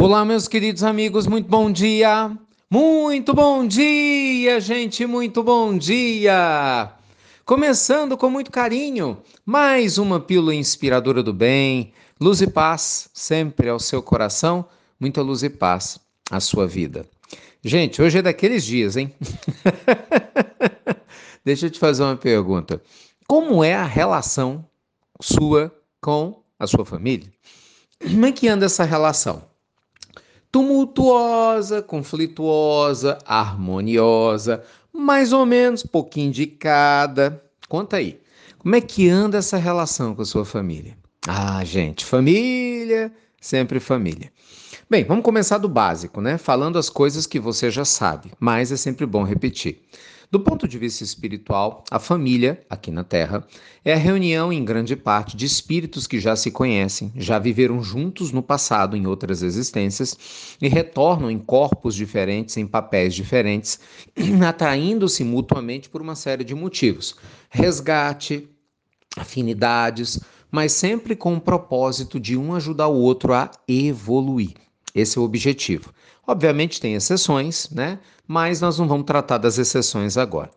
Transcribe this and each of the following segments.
Olá, meus queridos amigos, muito bom dia! Muito bom dia, gente, muito bom dia! Começando com muito carinho, mais uma pílula inspiradora do bem, luz e paz sempre ao seu coração, muita luz e paz à sua vida. Gente, hoje é daqueles dias, hein? Deixa eu te fazer uma pergunta. Como é a relação sua com a sua família? Como é que anda essa relação? Tumultuosa, conflituosa, harmoniosa, mais ou menos, pouquinho de cada. Conta aí. Como é que anda essa relação com a sua família? Ah, gente, família, sempre família. Bem, vamos começar do básico, né? Falando as coisas que você já sabe, mas é sempre bom repetir. Do ponto de vista espiritual, a família, aqui na Terra, é a reunião em grande parte de espíritos que já se conhecem, já viveram juntos no passado em outras existências e retornam em corpos diferentes, em papéis diferentes, atraindo-se mutuamente por uma série de motivos: resgate, afinidades, mas sempre com o propósito de um ajudar o outro a evoluir. Esse é o objetivo. Obviamente tem exceções, né? Mas nós não vamos tratar das exceções agora.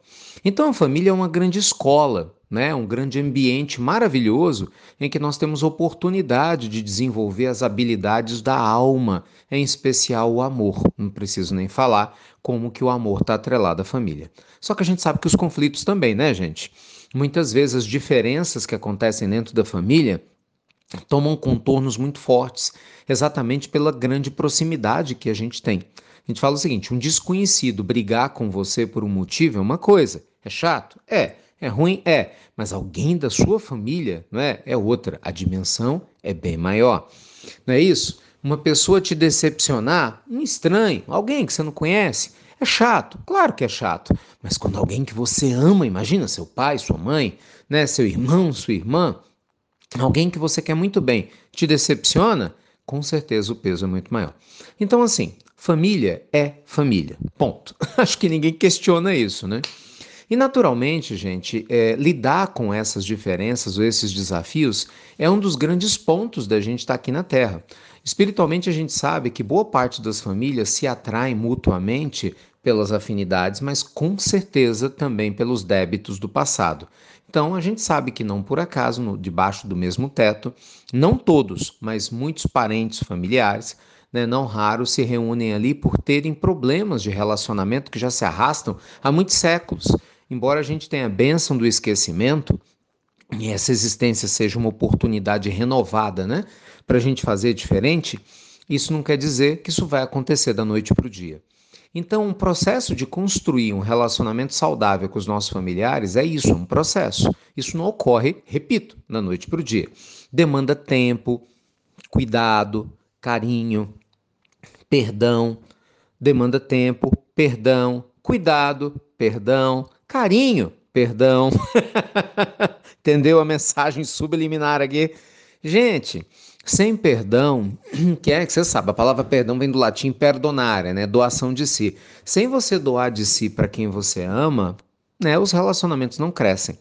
Então a família é uma grande escola, né? Um grande ambiente maravilhoso em que nós temos oportunidade de desenvolver as habilidades da alma, em especial o amor. Não preciso nem falar como que o amor está atrelado à família. Só que a gente sabe que os conflitos também, né, gente? Muitas vezes as diferenças que acontecem dentro da família tomam contornos muito fortes, exatamente pela grande proximidade que a gente tem. A gente fala o seguinte: um desconhecido brigar com você por um motivo é uma coisa. É chato? É. É ruim? É. Mas alguém da sua família, não é? É outra. A dimensão é bem maior. Não é isso? Uma pessoa te decepcionar, um estranho, alguém que você não conhece, é chato. Claro que é chato. Mas quando alguém que você ama, imagina seu pai, sua mãe, né, seu irmão, sua irmã, alguém que você quer muito bem te decepciona, com certeza o peso é muito maior. Então, assim, família é família. Ponto. Acho que ninguém questiona isso, né? E naturalmente, gente, é, lidar com essas diferenças ou esses desafios é um dos grandes pontos da gente estar tá aqui na Terra. Espiritualmente, a gente sabe que boa parte das famílias se atraem mutuamente pelas afinidades, mas com certeza também pelos débitos do passado. Então a gente sabe que não por acaso, no, debaixo do mesmo teto, não todos, mas muitos parentes familiares, né, não raros, se reúnem ali por terem problemas de relacionamento que já se arrastam há muitos séculos. Embora a gente tenha a bênção do esquecimento, e essa existência seja uma oportunidade renovada, né, para a gente fazer diferente, isso não quer dizer que isso vai acontecer da noite para o dia. Então, um processo de construir um relacionamento saudável com os nossos familiares é isso, um processo. Isso não ocorre, repito, da noite para o dia. Demanda tempo, cuidado, carinho, perdão. Demanda tempo, perdão, cuidado, perdão, carinho, perdão. Entendeu a mensagem subliminar aqui? Gente, sem perdão, que é que você sabe, a palavra perdão vem do latim perdonare, né? Doação de si. Sem você doar de si para quem você ama, né, os relacionamentos não crescem.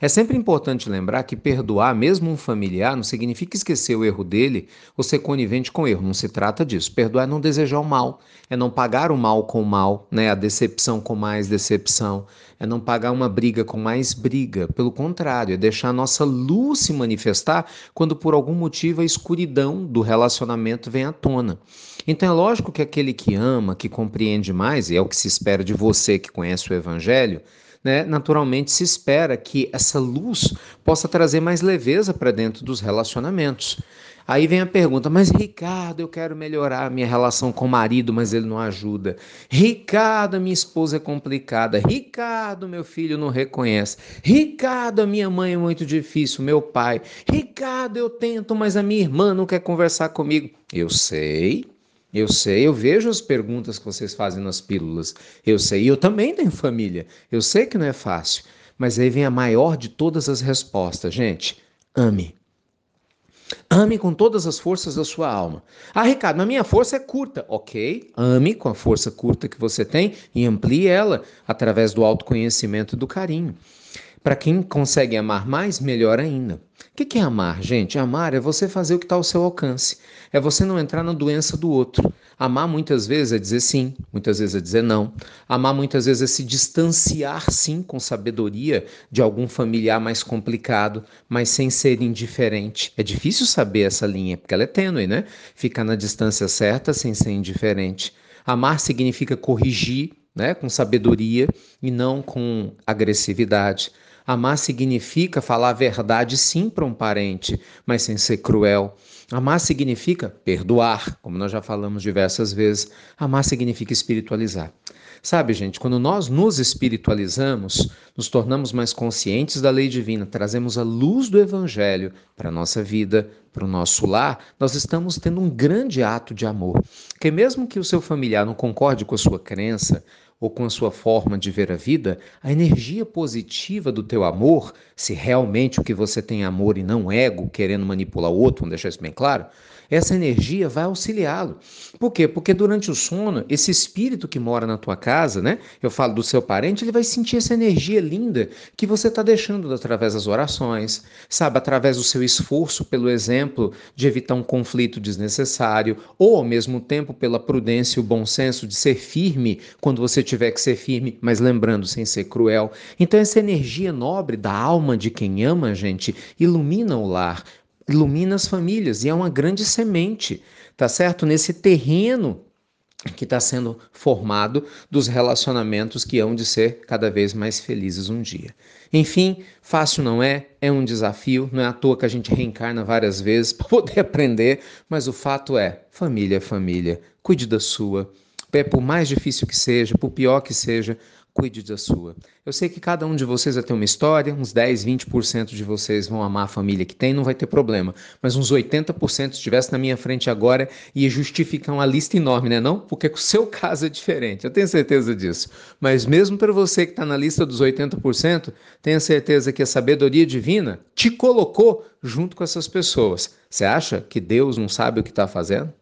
É sempre importante lembrar que perdoar mesmo um familiar não significa esquecer o erro dele ou ser conivente com o erro. Não se trata disso. Perdoar é não desejar o mal, é não pagar o mal com o mal, né, a decepção com mais decepção, é não pagar uma briga com mais briga. Pelo contrário, é deixar a nossa luz se manifestar quando por algum motivo a escuridão do relacionamento vem à tona. Então é lógico que aquele que ama, que compreende mais, e é o que se espera de você que conhece o Evangelho, né, naturalmente se espera que essa luz possa trazer mais leveza para dentro dos relacionamentos. Aí vem a pergunta, mas Ricardo, eu quero melhorar a minha relação com o marido, mas ele não ajuda. Ricardo, minha esposa é complicada. Ricardo, meu filho não reconhece. Ricardo, a minha mãe é muito difícil, meu pai. Ricardo, eu tento, mas a minha irmã não quer conversar comigo. Eu sei, eu sei, eu vejo as perguntas que vocês fazem nas pílulas. Eu sei, eu também tenho família. Eu sei que não é fácil. Mas aí vem a maior de todas as respostas, gente. Ame. Ame com todas as forças da sua alma. Ah, Ricardo, a minha força é curta. Ok, ame com a força curta que você tem e amplie ela através do autoconhecimento e do carinho. Para quem consegue amar mais, melhor ainda. O que é amar, gente? Amar é você fazer o que está ao seu alcance. É você não entrar na doença do outro. Amar muitas vezes é dizer sim, muitas vezes é dizer não. Amar muitas vezes é se distanciar, sim, com sabedoria de algum familiar mais complicado, mas sem ser indiferente. É difícil saber essa linha, porque ela é tênue, né? Ficar na distância certa sem ser indiferente. Amar significa corrigir, né, com sabedoria e não com agressividade. Amar significa falar a verdade sim para um parente, mas sem ser cruel. Amar significa perdoar, como nós já falamos diversas vezes. Amar significa espiritualizar. Sabe, gente, quando nós nos espiritualizamos, nos tornamos mais conscientes da lei divina, trazemos a luz do Evangelho para a nossa vida, para o nosso lar, nós estamos tendo um grande ato de amor. Porque mesmo que o seu familiar não concorde com a sua crença, ou com a sua forma de ver a vida, a energia positiva do teu amor, se realmente o que você tem é amor e não ego, querendo manipular o outro, vamos deixar isso bem claro, essa energia vai auxiliá-lo. Por quê? Porque durante o sono, esse espírito que mora na tua casa, né? Eu falo do seu parente, ele vai sentir essa energia linda que você está deixando através das orações, sabe? Através do seu esforço pelo exemplo de evitar um conflito desnecessário, ou ao mesmo tempo pela prudência e o bom senso de ser firme quando você tiver que ser firme, mas lembrando, sem ser cruel. Então, essa energia nobre da alma de quem ama, gente, ilumina o lar, ilumina as famílias e é uma grande semente, tá certo? Nesse terreno que está sendo formado dos relacionamentos que hão de ser cada vez mais felizes um dia. Enfim, fácil não é, é um desafio, não é à toa que a gente reencarna várias vezes para poder aprender, mas o fato é: família é família, cuide da sua. Por mais difícil que seja, por pior que seja, cuide da sua. Eu sei que cada um de vocês vai ter uma história, uns 10, 20% de vocês vão amar a família que tem, não vai ter problema. Mas uns 80% estivesse na minha frente agora ia justificar uma lista enorme, né não? Porque o seu caso é diferente, eu tenho certeza disso. Mas mesmo para você que está na lista dos 80%, tenha certeza que a sabedoria divina te colocou junto com essas pessoas. Você acha que Deus não sabe o que está fazendo?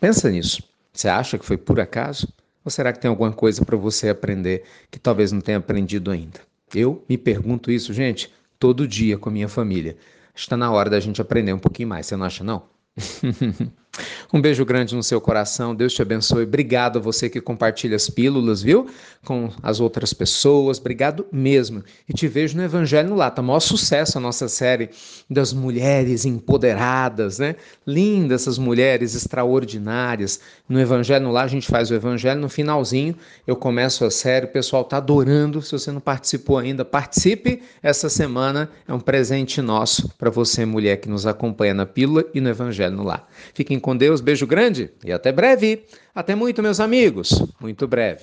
Pensa nisso. Você acha que foi por acaso? Ou será que tem alguma coisa para você aprender que talvez não tenha aprendido ainda? Eu me pergunto isso, gente, todo dia com a minha família. Está na hora da gente aprender um pouquinho mais, você não acha não? Um beijo grande no seu coração, Deus te abençoe. Obrigado a você que compartilha as pílulas, viu? Com as outras pessoas, obrigado mesmo. E te vejo no Evangelho no Lar. Tá maior sucesso a nossa série das mulheres empoderadas, né? Lindas essas mulheres extraordinárias. No Evangelho no Lar a gente faz o Evangelho, no finalzinho eu começo a série, o pessoal tá adorando. Se você não participou ainda, participe. Essa semana é um presente nosso para você, mulher que nos acompanha na pílula e no Evangelho no Lar. Fiquem com Deus, beijo grande e até breve. Até muito, meus amigos. Muito breve.